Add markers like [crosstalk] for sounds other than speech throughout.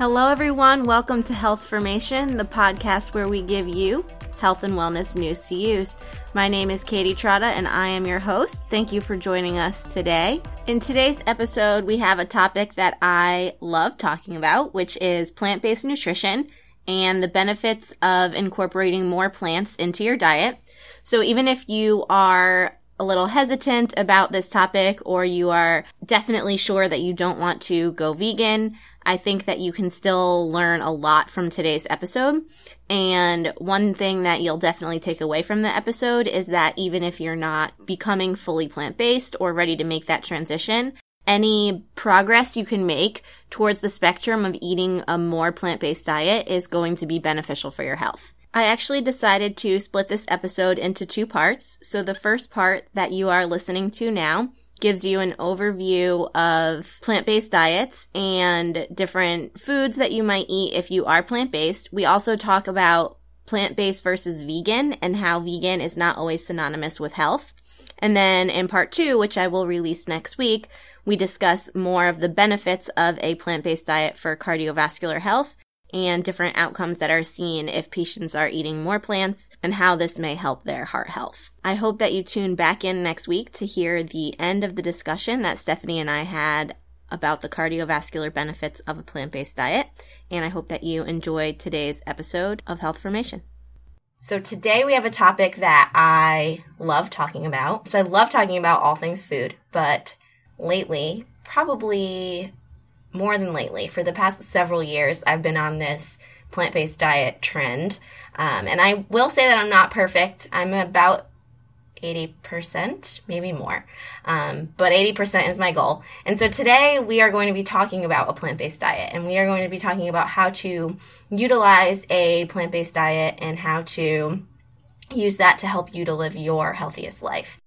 Hello, everyone. Welcome to Health Formation, the podcast where we give you health and wellness news to use. My name is Katie Trotta, and I am your host. Thank you for joining us today. In today's episode, we have a topic that I love talking about, which is plant based nutrition and the benefits of incorporating more plants into your diet. So, even if you are a little hesitant about this topic or you are definitely sure that you don't want to go vegan, I think that you can still learn a lot from today's episode. And one thing that you'll definitely take away from the episode is that even if you're not becoming fully plant based or ready to make that transition, any progress you can make towards the spectrum of eating a more plant based diet is going to be beneficial for your health. I actually decided to split this episode into two parts. So the first part that you are listening to now gives you an overview of plant-based diets and different foods that you might eat if you are plant-based. We also talk about plant-based versus vegan and how vegan is not always synonymous with health. And then in part two, which I will release next week, we discuss more of the benefits of a plant-based diet for cardiovascular health and different outcomes that are seen if patients are eating more plants and how this may help their heart health. I hope that you tune back in next week to hear the end of the discussion that Stephanie and I had about the cardiovascular benefits of a plant based diet. And I hope that you enjoyed today's episode of Health Formation. So, today we have a topic that I love talking about. So, I love talking about all things food, but lately, probably more than lately. For the past several years, I've been on this plant based diet trend. Um, and I will say that I'm not perfect. I'm about 80%, maybe more. Um, but 80% is my goal. And so today we are going to be talking about a plant based diet. And we are going to be talking about how to utilize a plant based diet and how to use that to help you to live your healthiest life.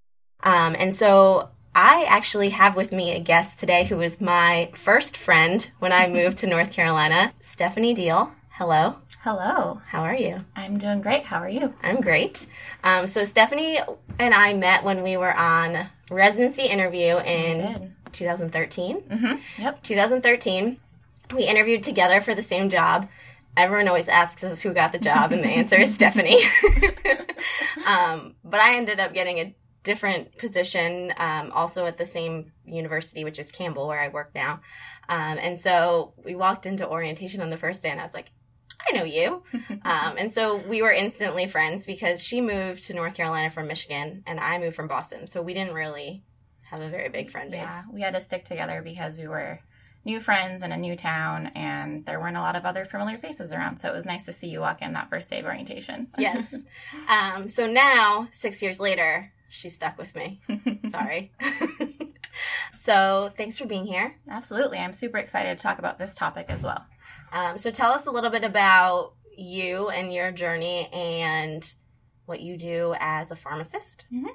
Um, and so I actually have with me a guest today who was my first friend when I [laughs] moved to North Carolina, Stephanie Deal. Hello. Hello. How are you? I'm doing great. How are you? I'm great. Um, so Stephanie and I met when we were on residency interview in 2013. Mm-hmm. Yep. 2013. We interviewed together for the same job. Everyone always asks us who got the job, and the answer is [laughs] Stephanie. [laughs] um, but I ended up getting a different position, um, also at the same university, which is Campbell, where I work now. Um, and so we walked into orientation on the first day, and I was like, I know you. [laughs] um, and so we were instantly friends because she moved to North Carolina from Michigan, and I moved from Boston. So we didn't really have a very big friend base. Yeah, we had to stick together because we were new friends in a new town and there weren't a lot of other familiar faces around so it was nice to see you walk in that first day of orientation [laughs] yes um, so now six years later she's stuck with me. [laughs] Sorry. [laughs] so thanks for being here. Absolutely. I'm super excited to talk about this topic as well. Um, so tell us a little bit about you and your journey and what you do as a pharmacist. Mm-hmm.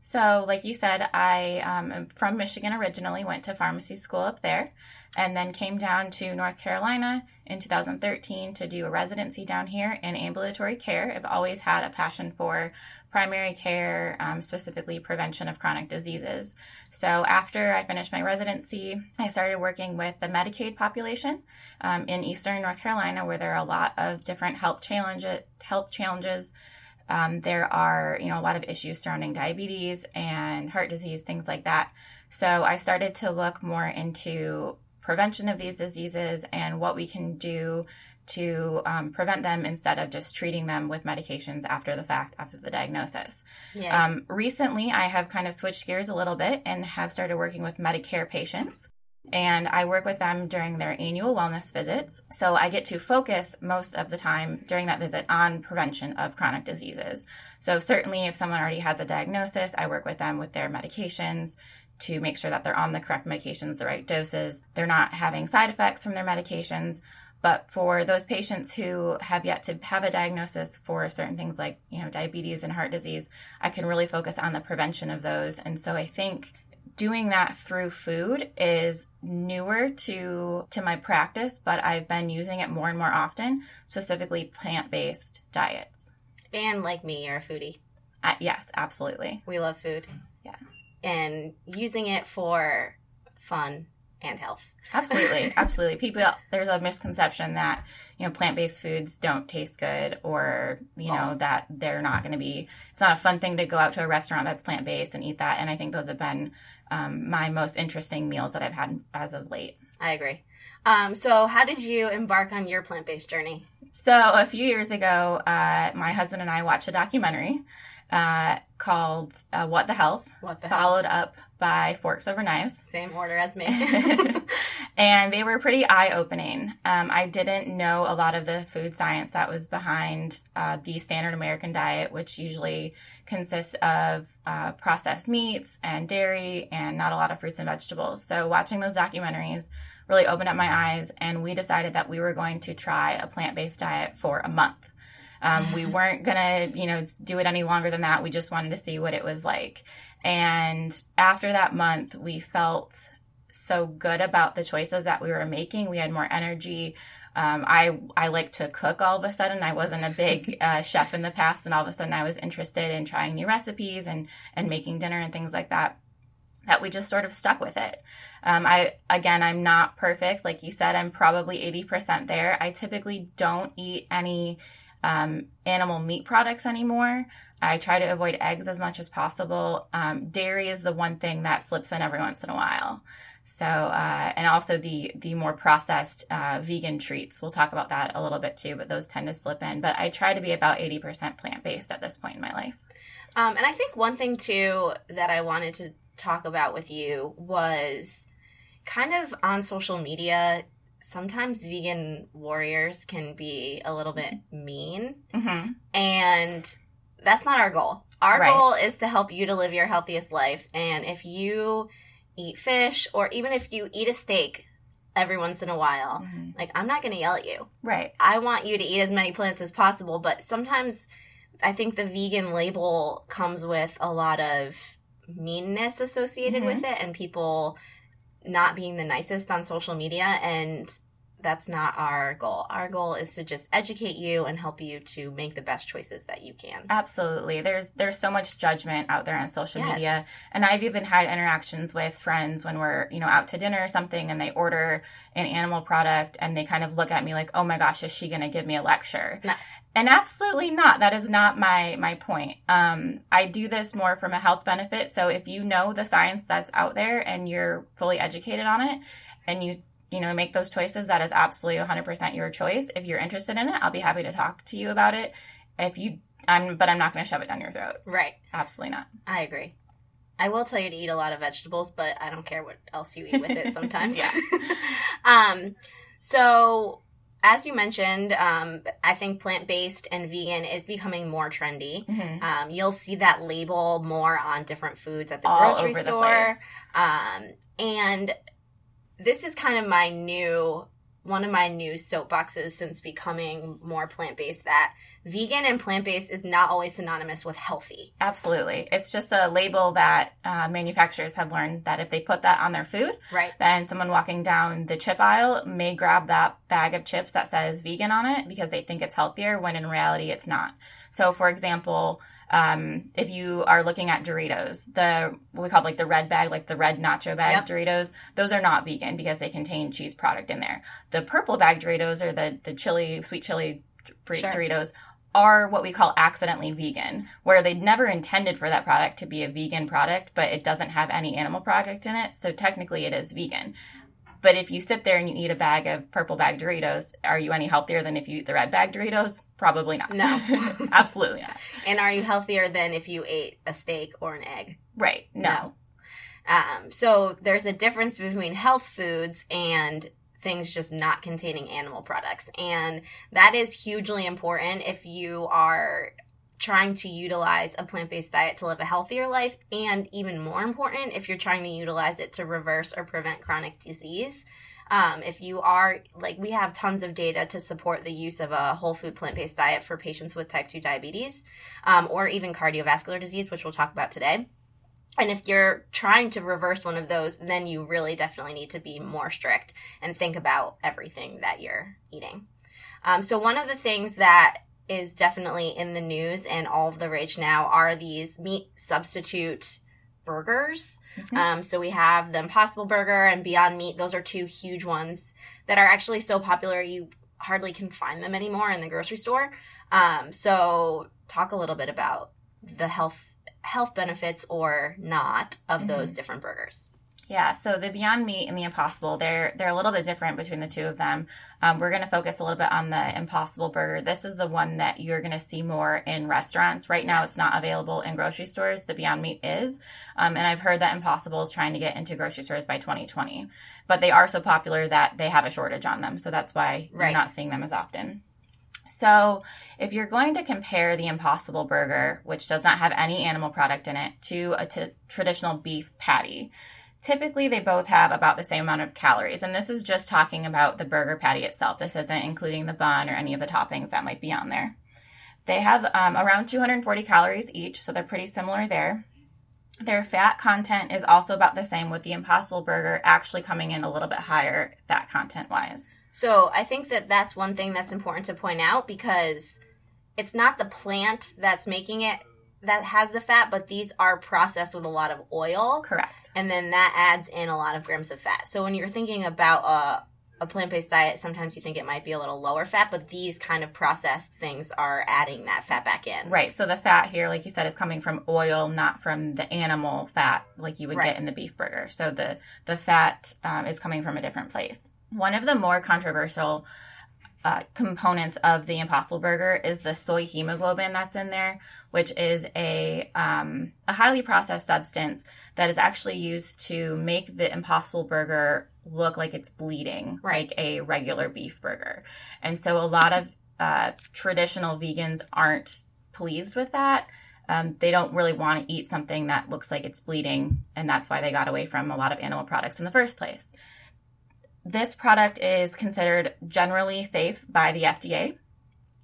So, like you said, I um, am from Michigan originally, went to pharmacy school up there, and then came down to North Carolina in 2013 to do a residency down here in ambulatory care. I've always had a passion for primary care, um, specifically prevention of chronic diseases. So after I finished my residency, I started working with the Medicaid population um, in Eastern North Carolina, where there are a lot of different health challenges. Health challenges. Um, there are, you know, a lot of issues surrounding diabetes and heart disease, things like that. So I started to look more into prevention of these diseases and what we can do to um, prevent them instead of just treating them with medications after the fact, after the diagnosis. Yeah. Um, recently, I have kind of switched gears a little bit and have started working with Medicare patients. And I work with them during their annual wellness visits. So I get to focus most of the time during that visit on prevention of chronic diseases. So, certainly, if someone already has a diagnosis, I work with them with their medications to make sure that they're on the correct medications, the right doses, they're not having side effects from their medications. But for those patients who have yet to have a diagnosis for certain things like, you know, diabetes and heart disease, I can really focus on the prevention of those. And so I think doing that through food is newer to to my practice, but I've been using it more and more often, specifically plant-based diets. And like me, you're a foodie. Uh, yes, absolutely. We love food. Yeah. And using it for fun and health. Absolutely, [laughs] absolutely. People, there's a misconception that you know plant-based foods don't taste good, or you know that they're not going to be. It's not a fun thing to go out to a restaurant that's plant-based and eat that. And I think those have been um, my most interesting meals that I've had as of late. I agree. Um, so, how did you embark on your plant-based journey? So, a few years ago, uh, my husband and I watched a documentary uh, called uh, "What the Health," what the followed up by Forks Over Knives. Same order as me. [laughs] [laughs] and they were pretty eye opening. Um, I didn't know a lot of the food science that was behind uh, the standard American diet, which usually consists of uh, processed meats and dairy and not a lot of fruits and vegetables. So, watching those documentaries really opened up my eyes, and we decided that we were going to try a plant based diet for a month. Um, we weren't gonna, you know, do it any longer than that. We just wanted to see what it was like. And after that month, we felt so good about the choices that we were making. We had more energy. Um, I I like to cook all of a sudden. I wasn't a big [laughs] uh, chef in the past, and all of a sudden I was interested in trying new recipes and and making dinner and things like that. That we just sort of stuck with it. Um, I again, I'm not perfect, like you said. I'm probably eighty percent there. I typically don't eat any um, animal meat products anymore. I try to avoid eggs as much as possible. Um, dairy is the one thing that slips in every once in a while. So, uh, and also the the more processed uh, vegan treats. We'll talk about that a little bit too, but those tend to slip in. But I try to be about eighty percent plant based at this point in my life. Um, and I think one thing too that I wanted to talk about with you was kind of on social media. Sometimes vegan warriors can be a little bit mean, mm-hmm. and that's not our goal. Our right. goal is to help you to live your healthiest life. And if you eat fish or even if you eat a steak every once in a while, mm-hmm. like I'm not going to yell at you. Right. I want you to eat as many plants as possible, but sometimes I think the vegan label comes with a lot of meanness associated mm-hmm. with it and people not being the nicest on social media and that's not our goal. Our goal is to just educate you and help you to make the best choices that you can. Absolutely. There's there's so much judgment out there on social yes. media. And I've even had interactions with friends when we're, you know, out to dinner or something and they order an animal product and they kind of look at me like, "Oh my gosh, is she going to give me a lecture?" No. And absolutely not. That is not my my point. Um, I do this more from a health benefit. So if you know the science that's out there and you're fully educated on it, and you you know, make those choices, that is absolutely 100% your choice. If you're interested in it, I'll be happy to talk to you about it. If you, I'm, but I'm not going to shove it down your throat. Right. Absolutely not. I agree. I will tell you to eat a lot of vegetables, but I don't care what else you eat with it [laughs] sometimes. yeah. [laughs] um, so as you mentioned, um, I think plant based and vegan is becoming more trendy. Mm-hmm. Um, you'll see that label more on different foods at the All grocery store. Um, and this is kind of my new one of my new soapboxes since becoming more plant based that vegan and plant based is not always synonymous with healthy. Absolutely. It's just a label that uh, manufacturers have learned that if they put that on their food, right. then someone walking down the chip aisle may grab that bag of chips that says vegan on it because they think it's healthier when in reality it's not. So, for example, um, if you are looking at Doritos, the what we call like the red bag, like the red nacho bag yep. Doritos, those are not vegan because they contain cheese product in there. The purple bag Doritos or the the chili sweet chili sure. Are what we call accidentally vegan, where they never intended for that product to be a vegan product, but it doesn't have any animal product in it, so technically it is vegan. But if you sit there and you eat a bag of purple bag Doritos, are you any healthier than if you eat the red bag Doritos? Probably not. No. [laughs] Absolutely not. [laughs] And are you healthier than if you ate a steak or an egg? Right. No. no. Um, so there's a difference between health foods and things just not containing animal products. And that is hugely important if you are trying to utilize a plant based diet to live a healthier life, and even more important, if you're trying to utilize it to reverse or prevent chronic disease. Um, if you are like we have tons of data to support the use of a whole food plant-based diet for patients with type 2 diabetes um, or even cardiovascular disease which we'll talk about today and if you're trying to reverse one of those then you really definitely need to be more strict and think about everything that you're eating um, so one of the things that is definitely in the news and all of the rage now are these meat substitute burgers. Mm-hmm. Um, so we have the Impossible Burger and Beyond Meat. Those are two huge ones that are actually so popular you hardly can find them anymore in the grocery store. Um, so talk a little bit about the health health benefits or not of mm-hmm. those different burgers. Yeah, so the Beyond Meat and the Impossible, they're they're a little bit different between the two of them. Um, we're going to focus a little bit on the Impossible Burger. This is the one that you're going to see more in restaurants. Right now, it's not available in grocery stores. The Beyond Meat is, um, and I've heard that Impossible is trying to get into grocery stores by 2020. But they are so popular that they have a shortage on them, so that's why right. you're not seeing them as often. So, if you're going to compare the Impossible Burger, which does not have any animal product in it, to a t- traditional beef patty, typically they both have about the same amount of calories. And this is just talking about the burger patty itself. This isn't including the bun or any of the toppings that might be on there. They have um, around 240 calories each, so they're pretty similar there. Their fat content is also about the same, with the Impossible Burger actually coming in a little bit higher fat content wise. So I think that that's one thing that's important to point out because it's not the plant that's making it that has the fat, but these are processed with a lot of oil. Correct and then that adds in a lot of grams of fat. So when you're thinking about a a plant-based diet, sometimes you think it might be a little lower fat, but these kind of processed things are adding that fat back in. Right. So the fat here, like you said, is coming from oil, not from the animal fat like you would right. get in the beef burger. So the the fat um, is coming from a different place. One of the more controversial uh, components of the Impossible Burger is the soy hemoglobin that's in there, which is a um, a highly processed substance that is actually used to make the Impossible Burger look like it's bleeding, right. like a regular beef burger. And so a lot of uh, traditional vegans aren't pleased with that. Um, they don't really want to eat something that looks like it's bleeding, and that's why they got away from a lot of animal products in the first place. This product is considered generally safe by the FDA,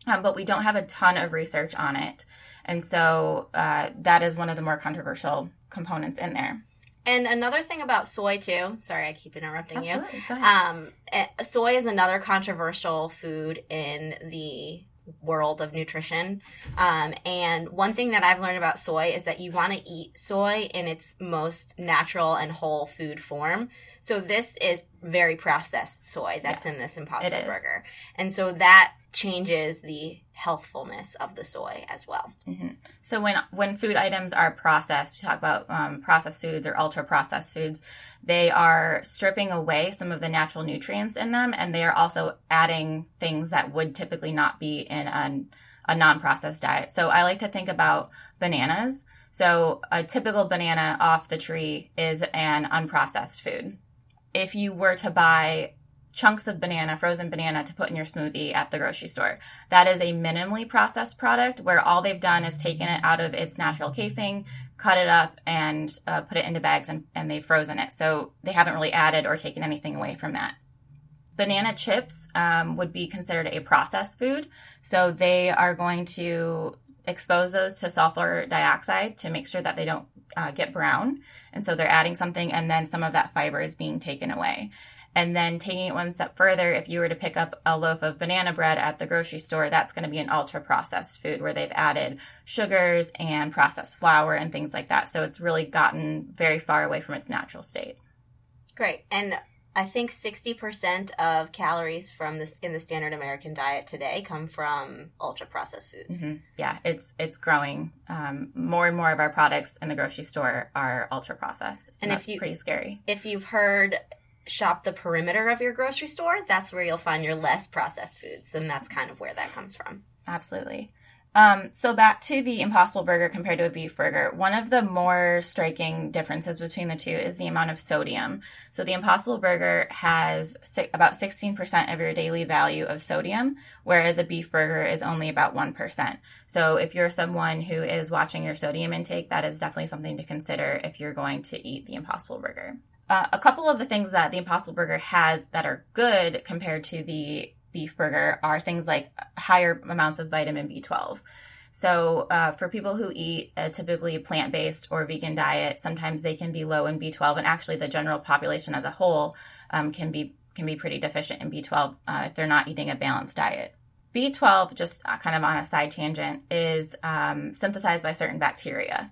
um, but we don't have a ton of research on it. And so uh, that is one of the more controversial components in there. And another thing about soy too. Sorry, I keep interrupting Absolutely. you. Um, eh, soy is another controversial food in the world of nutrition. Um, and one thing that I've learned about soy is that you want to eat soy in its most natural and whole food form. So this is very processed soy that's yes, in this Impossible Burger. And so that changes the healthfulness of the soy as well. Mm-hmm. So when when food items are processed, we talk about um, processed foods or ultra processed foods. They are stripping away some of the natural nutrients in them, and they are also adding things that would typically not be in a, a non processed diet. So I like to think about bananas. So a typical banana off the tree is an unprocessed food. If you were to buy chunks of banana, frozen banana to put in your smoothie at the grocery store. That is a minimally processed product where all they've done is taken it out of its natural casing, cut it up, and uh, put it into bags and, and they've frozen it. So they haven't really added or taken anything away from that. Banana chips um, would be considered a processed food. So they are going to expose those to sulfur dioxide to make sure that they don't uh, get brown. And so they're adding something, and then some of that fiber is being taken away. And then taking it one step further, if you were to pick up a loaf of banana bread at the grocery store, that's going to be an ultra processed food where they've added sugars and processed flour and things like that. So it's really gotten very far away from its natural state. Great. And I think 60% of calories from this in the standard American diet today come from ultra processed foods. Mm-hmm. Yeah, it's it's growing. Um, more and more of our products in the grocery store are ultra processed, and, and if you pretty scary. If you've heard shop the perimeter of your grocery store, that's where you'll find your less processed foods. And that's kind of where that comes from. Absolutely. Um, so back to the Impossible Burger compared to a beef burger, one of the more striking differences between the two is the amount of sodium. So the Impossible Burger has si- about 16% of your daily value of sodium, whereas a beef burger is only about 1%. So if you're someone who is watching your sodium intake, that is definitely something to consider if you're going to eat the Impossible Burger. Uh, a couple of the things that the Impossible Burger has that are good compared to the beef burger are things like higher amounts of vitamin B12. So, uh, for people who eat a typically plant based or vegan diet, sometimes they can be low in B12, and actually, the general population as a whole um, can be can be pretty deficient in B12 uh, if they're not eating a balanced diet. B12, just uh, kind of on a side tangent, is um, synthesized by certain bacteria.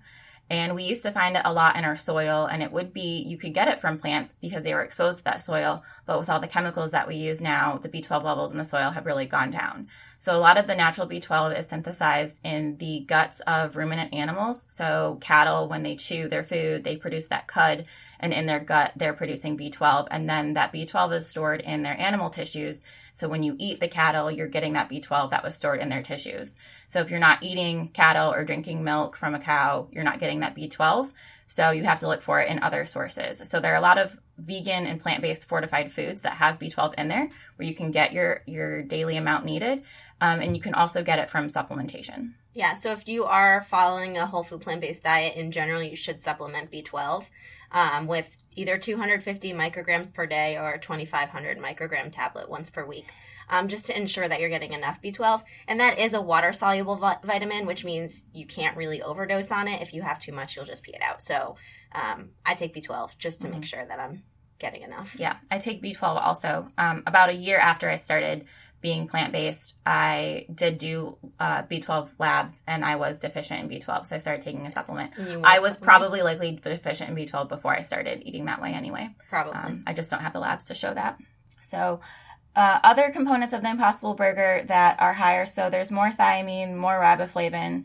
And we used to find it a lot in our soil, and it would be, you could get it from plants because they were exposed to that soil. But with all the chemicals that we use now, the B12 levels in the soil have really gone down. So a lot of the natural B12 is synthesized in the guts of ruminant animals. So cattle, when they chew their food, they produce that cud, and in their gut, they're producing B12. And then that B12 is stored in their animal tissues. So when you eat the cattle, you're getting that B12 that was stored in their tissues. So if you're not eating cattle or drinking milk from a cow, you're not getting that B12. So you have to look for it in other sources. So there are a lot of vegan and plant-based fortified foods that have B12 in there, where you can get your your daily amount needed, um, and you can also get it from supplementation. Yeah. So if you are following a whole food plant-based diet in general, you should supplement B12 um, with either 250 micrograms per day or 2500 microgram tablet once per week. Um, just to ensure that you're getting enough B12. And that is a water soluble vi- vitamin, which means you can't really overdose on it. If you have too much, you'll just pee it out. So um, I take B12 just to mm-hmm. make sure that I'm getting enough. Yeah, I take B12 also. Um, about a year after I started being plant based, I did do uh, B12 labs and I was deficient in B12. So I started taking a supplement. I was probably likely deficient in B12 before I started eating that way anyway. Probably. Um, I just don't have the labs to show that. So, uh, other components of the Impossible Burger that are higher so there's more thiamine, more riboflavin,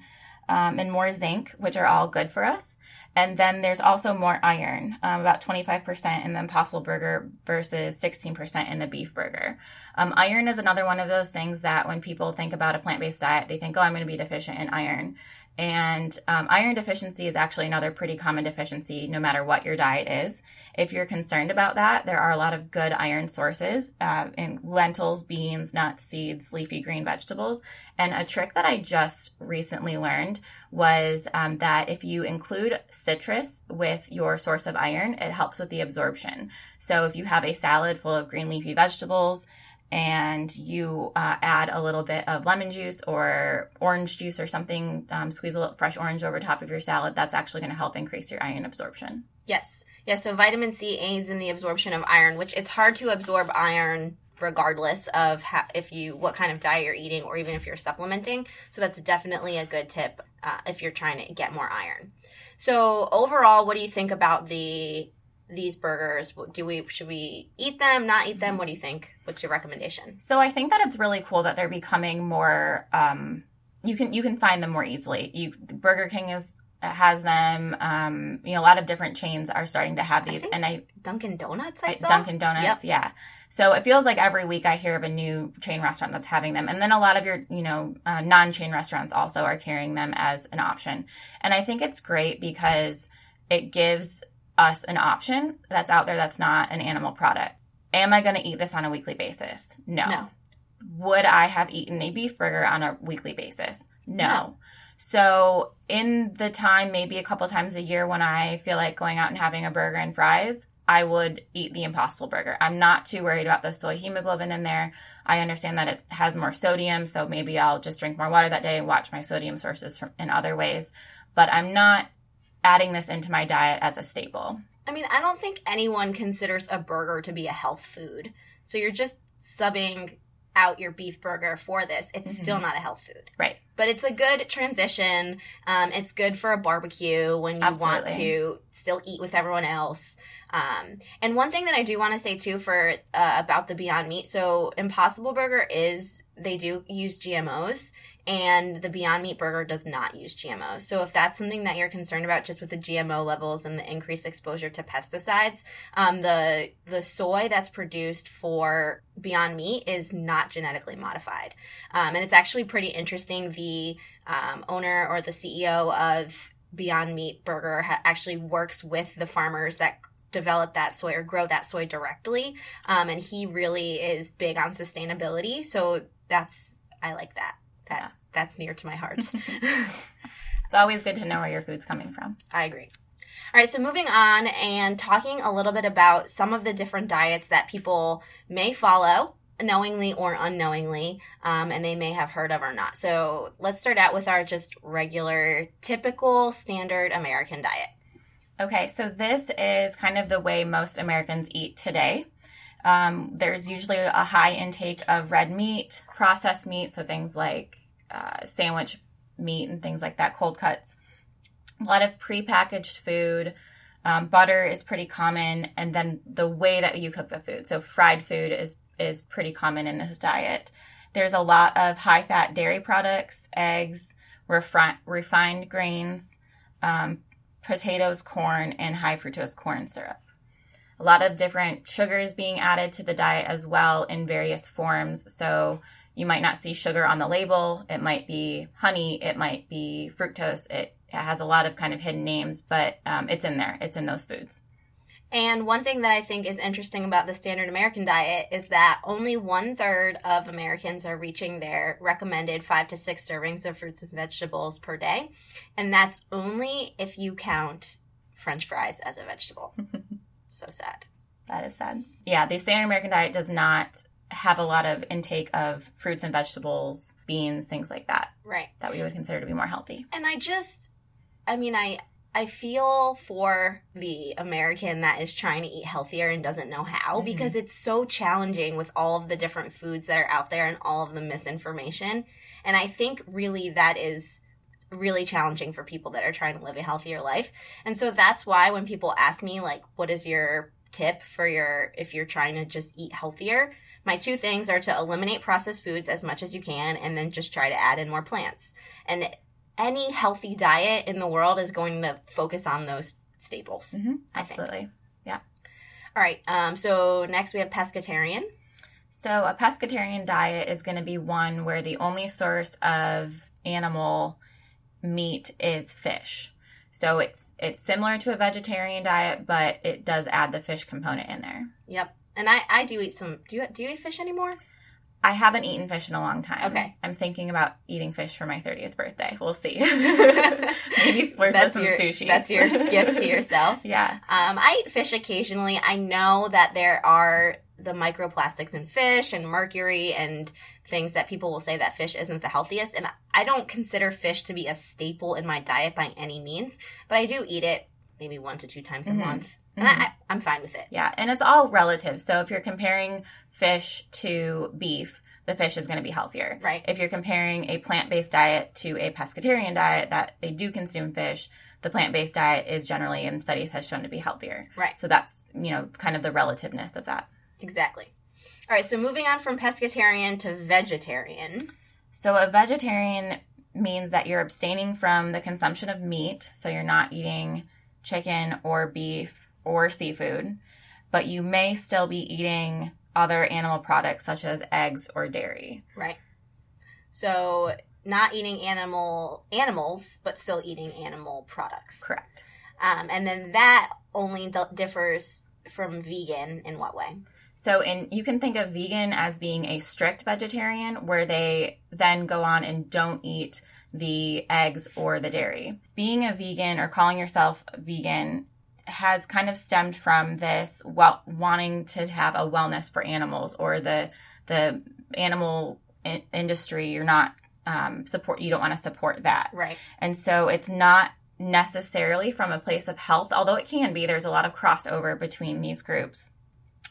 um, and more zinc, which are all good for us. And then there's also more iron, um, about 25% in the Impossible Burger versus 16% in the beef burger. Um, iron is another one of those things that when people think about a plant based diet, they think, oh, I'm going to be deficient in iron. And um, iron deficiency is actually another pretty common deficiency, no matter what your diet is. If you're concerned about that, there are a lot of good iron sources uh, in lentils, beans, nuts, seeds, leafy green vegetables. And a trick that I just recently learned was um, that if you include citrus with your source of iron, it helps with the absorption. So if you have a salad full of green leafy vegetables, and you uh, add a little bit of lemon juice or orange juice or something, um, squeeze a little fresh orange over top of your salad, that's actually going to help increase your iron absorption. Yes. Yeah, so vitamin C aids in the absorption of iron, which it's hard to absorb iron regardless of how, if you what kind of diet you're eating or even if you're supplementing. So that's definitely a good tip uh, if you're trying to get more iron. So overall, what do you think about the these burgers? Do we should we eat them? Not eat them? What do you think? What's your recommendation? So I think that it's really cool that they're becoming more. Um, you can you can find them more easily. You Burger King is has them. Um, you know, a lot of different chains are starting to have these, I and I Dunkin' Donuts. I saw Dunkin' Donuts. Yep. Yeah. So it feels like every week I hear of a new chain restaurant that's having them, and then a lot of your you know uh, non-chain restaurants also are carrying them as an option. And I think it's great because it gives us an option that's out there that's not an animal product. Am I going to eat this on a weekly basis? No. no. Would I have eaten a beef burger on a weekly basis? No. no. So, in the time, maybe a couple times a year when I feel like going out and having a burger and fries, I would eat the Impossible Burger. I'm not too worried about the soy hemoglobin in there. I understand that it has more sodium, so maybe I'll just drink more water that day and watch my sodium sources from, in other ways. But I'm not adding this into my diet as a staple. I mean, I don't think anyone considers a burger to be a health food. So you're just subbing out your beef burger for this. It's mm-hmm. still not a health food. Right. But it's a good transition. Um, it's good for a barbecue when you Absolutely. want to still eat with everyone else. Um, and one thing that I do want to say too for uh, about the Beyond Meat, so Impossible Burger is they do use GMOs, and the Beyond Meat burger does not use GMOs. So if that's something that you're concerned about, just with the GMO levels and the increased exposure to pesticides, um, the the soy that's produced for Beyond Meat is not genetically modified, um, and it's actually pretty interesting. The um, owner or the CEO of Beyond Meat Burger ha- actually works with the farmers that develop that soy or grow that soy directly, um, and he really is big on sustainability. So that's I like that that yeah. that's near to my heart. [laughs] [laughs] it's always good to know where your food's coming from. I agree. All right, so moving on and talking a little bit about some of the different diets that people may follow knowingly or unknowingly, um, and they may have heard of or not. So let's start out with our just regular, typical, standard American diet. Okay, so this is kind of the way most Americans eat today. Um, there's usually a high intake of red meat, processed meat, so things like uh, sandwich meat and things like that, cold cuts. a lot of prepackaged food. Um, butter is pretty common, and then the way that you cook the food. So fried food is is pretty common in this diet. There's a lot of high fat dairy products, eggs, refi- refined grains, um, potatoes, corn, and high fructose corn syrup. A lot of different sugars being added to the diet as well in various forms. So you might not see sugar on the label. It might be honey. It might be fructose. It, it has a lot of kind of hidden names, but um, it's in there. It's in those foods. And one thing that I think is interesting about the standard American diet is that only one third of Americans are reaching their recommended five to six servings of fruits and vegetables per day. And that's only if you count French fries as a vegetable. [laughs] so sad. That is sad. Yeah, the standard American diet does not have a lot of intake of fruits and vegetables, beans, things like that. Right. That we would consider to be more healthy. And I just, I mean, I, I feel for the American that is trying to eat healthier and doesn't know how mm-hmm. because it's so challenging with all of the different foods that are out there and all of the misinformation. And I think really that is really challenging for people that are trying to live a healthier life. And so that's why when people ask me like what is your tip for your if you're trying to just eat healthier, my two things are to eliminate processed foods as much as you can and then just try to add in more plants. And any healthy diet in the world is going to focus on those staples. Mm-hmm. Absolutely. Yeah. All right. Um, so next we have pescatarian. So a pescatarian diet is going to be one where the only source of animal meat is fish. So it's it's similar to a vegetarian diet, but it does add the fish component in there. Yep. And I, I do eat some. Do you do you eat fish anymore? I haven't eaten fish in a long time. Okay. I'm thinking about eating fish for my 30th birthday. We'll see. [laughs] Maybe splurge that's some your, sushi. That's your gift to [laughs] yourself. Yeah. Um, I eat fish occasionally. I know that there are the microplastics in fish and mercury and things that people will say that fish isn't the healthiest. And I don't consider fish to be a staple in my diet by any means, but I do eat it maybe one to two times a mm-hmm. month. And mm-hmm. I, I'm fine with it. Yeah, and it's all relative. So if you're comparing fish to beef, the fish is going to be healthier. Right. If you're comparing a plant based diet to a pescatarian diet that they do consume fish, the plant based diet is generally in studies has shown to be healthier. Right. So that's, you know, kind of the relativeness of that. Exactly. All right, so moving on from pescatarian to vegetarian. So a vegetarian means that you're abstaining from the consumption of meat, so you're not eating chicken or beef or seafood, but you may still be eating other animal products such as eggs or dairy. Right. So not eating animal animals, but still eating animal products. Correct. Um, and then that only d- differs from vegan in what way? So, in you can think of vegan as being a strict vegetarian, where they then go on and don't eat the eggs or the dairy. Being a vegan or calling yourself vegan has kind of stemmed from this well, wanting to have a wellness for animals or the the animal in- industry. You're not um, support. You don't want to support that, right? And so it's not necessarily from a place of health, although it can be. There's a lot of crossover between these groups,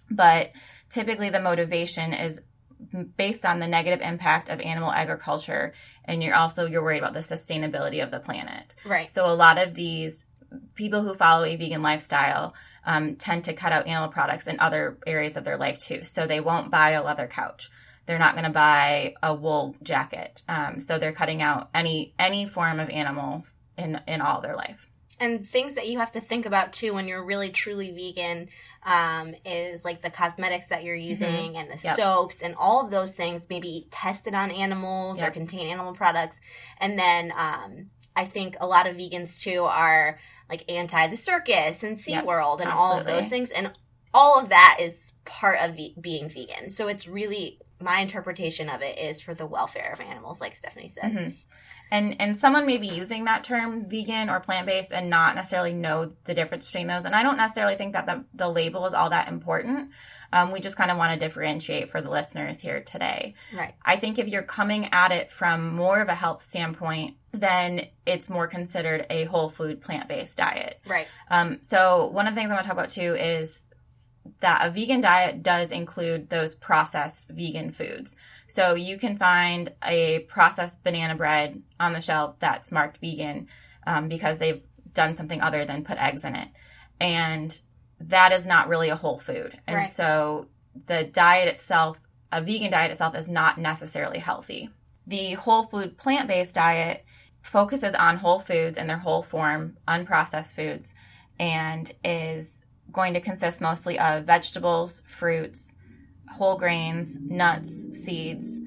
but typically the motivation is based on the negative impact of animal agriculture and you're also you're worried about the sustainability of the planet right so a lot of these people who follow a vegan lifestyle um, tend to cut out animal products in other areas of their life too so they won't buy a leather couch they're not going to buy a wool jacket um, so they're cutting out any any form of animals in in all their life and things that you have to think about too when you're really truly vegan um, is like the cosmetics that you're mm-hmm. using mm-hmm. and the yep. soaps and all of those things maybe tested on animals yep. or contain animal products. And then um, I think a lot of vegans too are like anti the circus and SeaWorld yep. and Absolutely. all of those things. And all of that is part of ve- being vegan. So it's really my interpretation of it is for the welfare of animals, like Stephanie said. Mm-hmm and and someone may be using that term vegan or plant-based and not necessarily know the difference between those and i don't necessarily think that the, the label is all that important um, we just kind of want to differentiate for the listeners here today right i think if you're coming at it from more of a health standpoint then it's more considered a whole food plant-based diet right um, so one of the things i want to talk about too is that a vegan diet does include those processed vegan foods. So you can find a processed banana bread on the shelf that's marked vegan um, because they've done something other than put eggs in it. And that is not really a whole food. And Right. so the diet itself, a vegan diet itself, is not necessarily healthy. The whole food plant based diet focuses on whole foods in their whole form, unprocessed foods, and is going to consist mostly of vegetables, fruits, whole grains, nuts, seeds,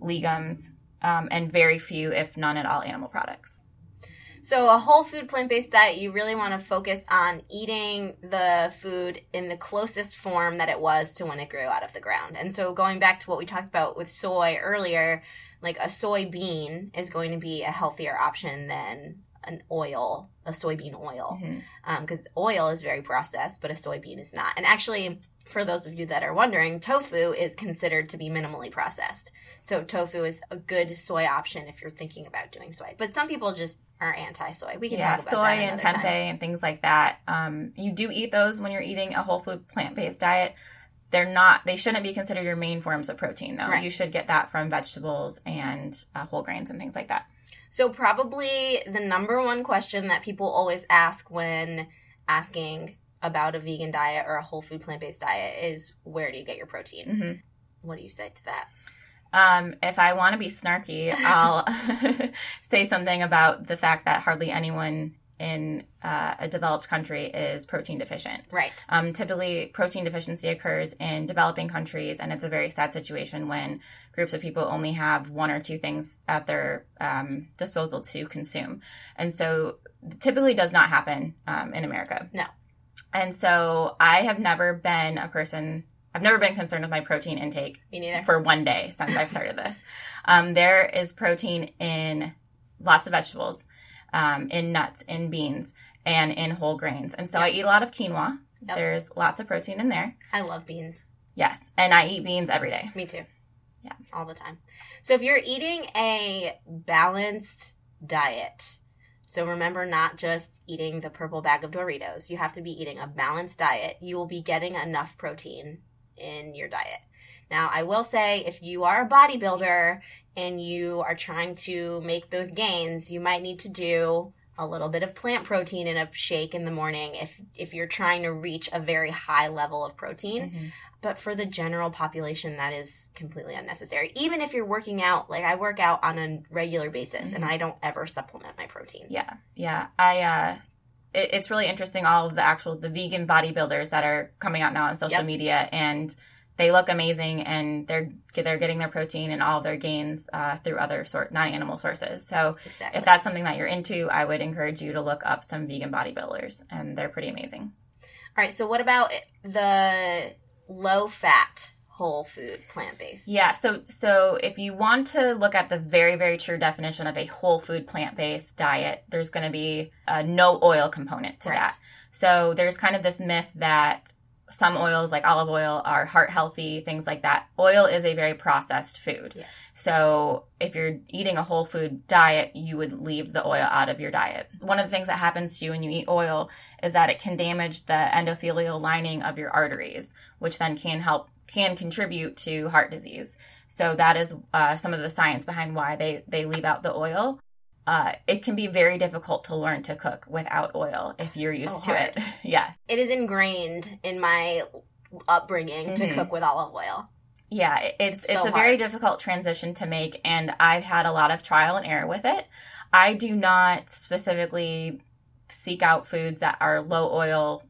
legumes, um, and very few, if none at all, animal products. So, a whole food plant based diet, you really want to focus on eating the food in the closest form that it was to when it grew out of the ground. And so, going back to what we talked about with soy earlier, like a soybean is going to be a healthier option than an oil, a soybean oil. Mm-hmm. Um, because oil is very processed, but a soybean is not. And actually, for those of you that are wondering, tofu is considered to be minimally processed. So tofu is a good soy option if you're thinking about doing soy. But some people just are anti-soy. We can yeah, talk about soy and tempeh time. and things like that. Um, you do eat those when you're eating a whole food plant based diet. They're not. They shouldn't be considered your main forms of protein, though. Right. You should get that from vegetables and uh, whole grains and things like that. So probably the number one question that people always ask when asking about a vegan diet or a whole food plant-based diet is where do you get your protein? hmm What do you say to that? Um, if I want to be snarky, I'll [laughs] say something about the fact that hardly anyone in uh, a developed country is protein deficient. Right. Um, typically, protein deficiency occurs in developing countries, and it's a very sad situation when groups of people only have one or two things at their um, disposal to consume. And so, typically, does not happen um, in America. No. And so, I have never been a person. I've never been concerned with my protein intake Me neither. for one day since I've started this. Um, there is protein in lots of vegetables, um, in nuts, in beans, and in whole grains. And so I eat a lot of quinoa. Yep. There's lots of protein in there. I love beans. Yes. And I eat beans every day. Me too. Yeah. All the time. So if you're eating a balanced diet, so remember not just eating the purple bag of Doritos, you have to be eating a balanced diet. You will be getting enough protein in your diet. Now, I will say if you are a bodybuilder and you are trying to make those gains, you might need to do a little bit of plant protein in a shake in the morning if if you're trying to reach a very high level of protein but for the general population that is completely unnecessary even if you're working out like i work out on a regular basis and Mhm. i don't ever supplement my protein Yeah. Yeah. I, uh, it, it's really interesting all of the actual, the vegan bodybuilders that are coming out now on social Yep. media and they look amazing and they're, they're getting their protein and all their gains, uh, through other sort, non-animal sources. So exactly if that's something that you're into, I would encourage you to look up some vegan bodybuilders and they're pretty amazing. all right so what about the low fat whole food plant-based Yeah, so so if you want to look at the very very true definition of a whole food plant based diet, there's going to be a no oil component to Right. that. So there's kind of this myth that some oils like olive oil are heart healthy, things like that. Oil is a very processed food. yes So if you're eating a whole food diet, you would leave the oil out of your diet. One of the things that happens to you when you eat oil is that it can damage the endothelial lining of your arteries, which then can help can contribute to heart disease. So that is uh, some of the science behind why they they leave out the oil. Uh, it can be very difficult to learn to cook without oil if you're So used to it. [laughs] yeah. it is ingrained in my upbringing to Mhm. cook with olive oil Yeah, it- it's So it's a hard. very difficult transition to make, and I've had a lot of trial and error with it. I do not specifically seek out foods that are low oil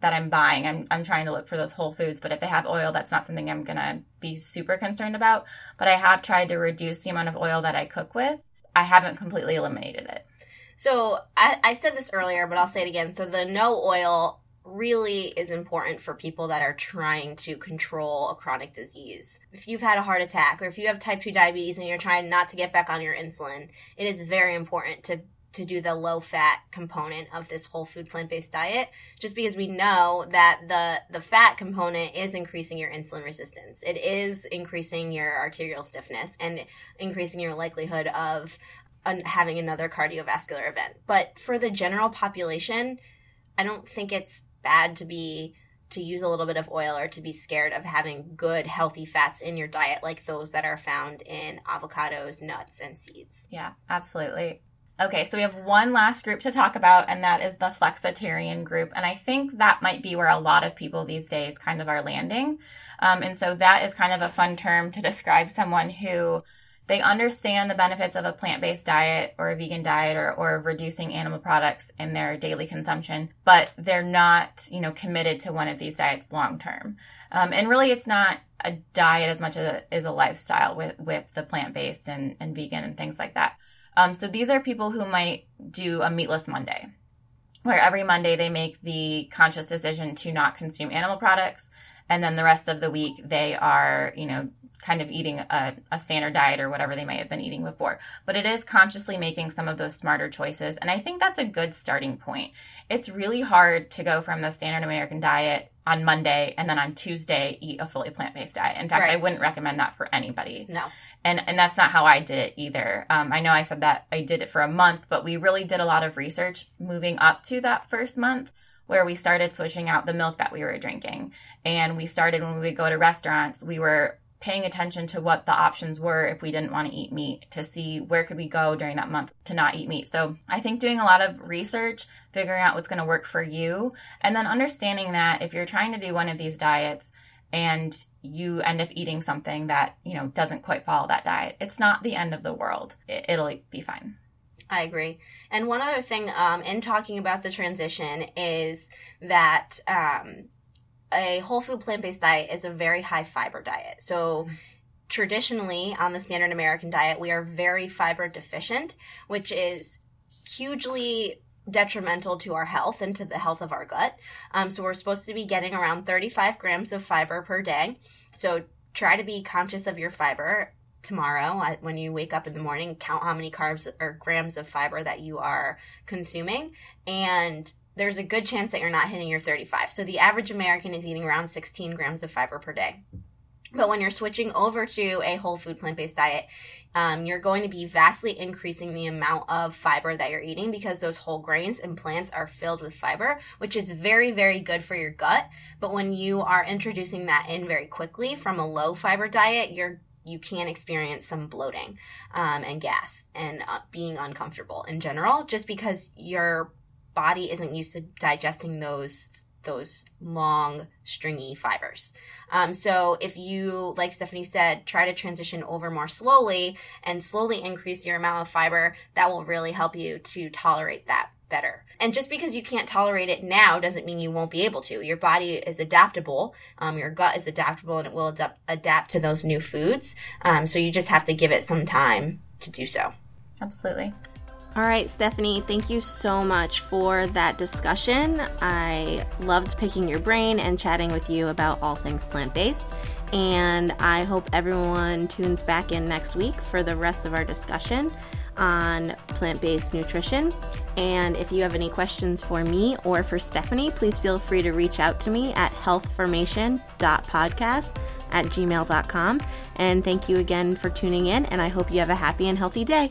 that I'm buying. I'm I'm trying to look for those whole foods, but if they have oil, that's not something I'm gonna be super concerned about. But I have tried to reduce the amount of oil that I cook with. I haven't completely eliminated it. So I, I said this earlier, but I'll say it again. So the no oil really is important for people that are trying to control a chronic disease. If you've had a heart attack or if you have type 2 diabetes and you're trying not to get back on your insulin, it is very important to to do the low fat component of this whole food plant-based diet just because we know that the the fat component is increasing your insulin resistance. It is increasing your arterial stiffness and increasing your likelihood of having another cardiovascular event. But for the general population, I don't think it's bad to be to use a little bit of oil or to be scared of having good healthy fats in your diet like those that are found in avocados, nuts, and seeds. Yeah, absolutely. Okay, so we have one last group to talk about, and that is the flexitarian group. And I think that might be where a lot of people these days kind of are landing. Um, and so that is kind of a fun term to describe someone who they understand the benefits of a plant based diet or a vegan diet or, or reducing animal products in their daily consumption, but they're not, you know, committed to one of these diets long term. Um, and really, it's not a diet as much as a, as a lifestyle with, with the plant based and, and vegan and things like that. Um, so these are people who might do a meatless Monday, where every Monday they make the conscious decision to not consume animal products. And then the rest of the week they are, you know, kind of eating a, a, standard diet or whatever they may have been eating before. But it is consciously making some of those smarter choices. And I think that's a good starting point. It's really hard to go from the standard American diet on Monday and then on Tuesday eat a fully plant based diet. In fact, right. I wouldn't recommend that for anybody. No and and that's not how I did it either. Um, I know I said that I did it for a month, but we really did a lot of research moving up to that first month where we started switching out the milk that we were drinking, and we started when we would go to restaurants, we were paying attention to what the options were if we didn't want to eat meat to see where could we go during that month to not eat meat so i think doing a lot of research figuring out what's going to work for you and then understanding that if you're trying to do one of these diets and you end up eating something that you know doesn't quite follow that diet. It's not the end of the world. It, will be fine. I agree. And one other thing um, in talking about the transition is that um, a whole food plant-based diet is a very high fiber diet. So traditionally on the standard american diet we are very fiber deficient which is hugely detrimental to our health and to the health of our gut. Um, so we're supposed to be getting around 35 grams of fiber per day. So try to be conscious of your fiber tomorrow when you wake up in the morning. Count how many carbs or grams of fiber that you are consuming. And there's a good chance that you're not hitting your 35. So the average American is eating around 16 grams of fiber per day. But when you're switching over to a whole food plant based diet, um, you're going to be vastly increasing the amount of fiber that you're eating because those whole grains and plants are filled with fiber, which is very, very good for your gut. But when you are introducing that in very quickly from a low fiber diet, you're you can experience some bloating um, and gas and uh, being uncomfortable in general, just because your body isn't used to digesting those those long stringy fibers. Um, so if you, like Stephanie said, try to transition over more slowly and slowly increase your amount of fiber, that will really help you to tolerate that better. And just because you can't tolerate it now doesn't mean you won't be able to. Your body is adaptable. Um, your gut is adaptable and it will adapt, adapt to those new foods. Um, so you just have to give it some time to do so. Absolutely. All right, Stephanie, thank you so much for that discussion. I loved picking your brain and chatting with you about all things plant based. And I hope everyone tunes back in next week for the rest of our discussion on plant based nutrition. And if you have any questions for me or for Stephanie, please feel free to reach out to me at healthformation.podcast at gmail.com. And thank you again for tuning in, and I hope you have a happy and healthy day.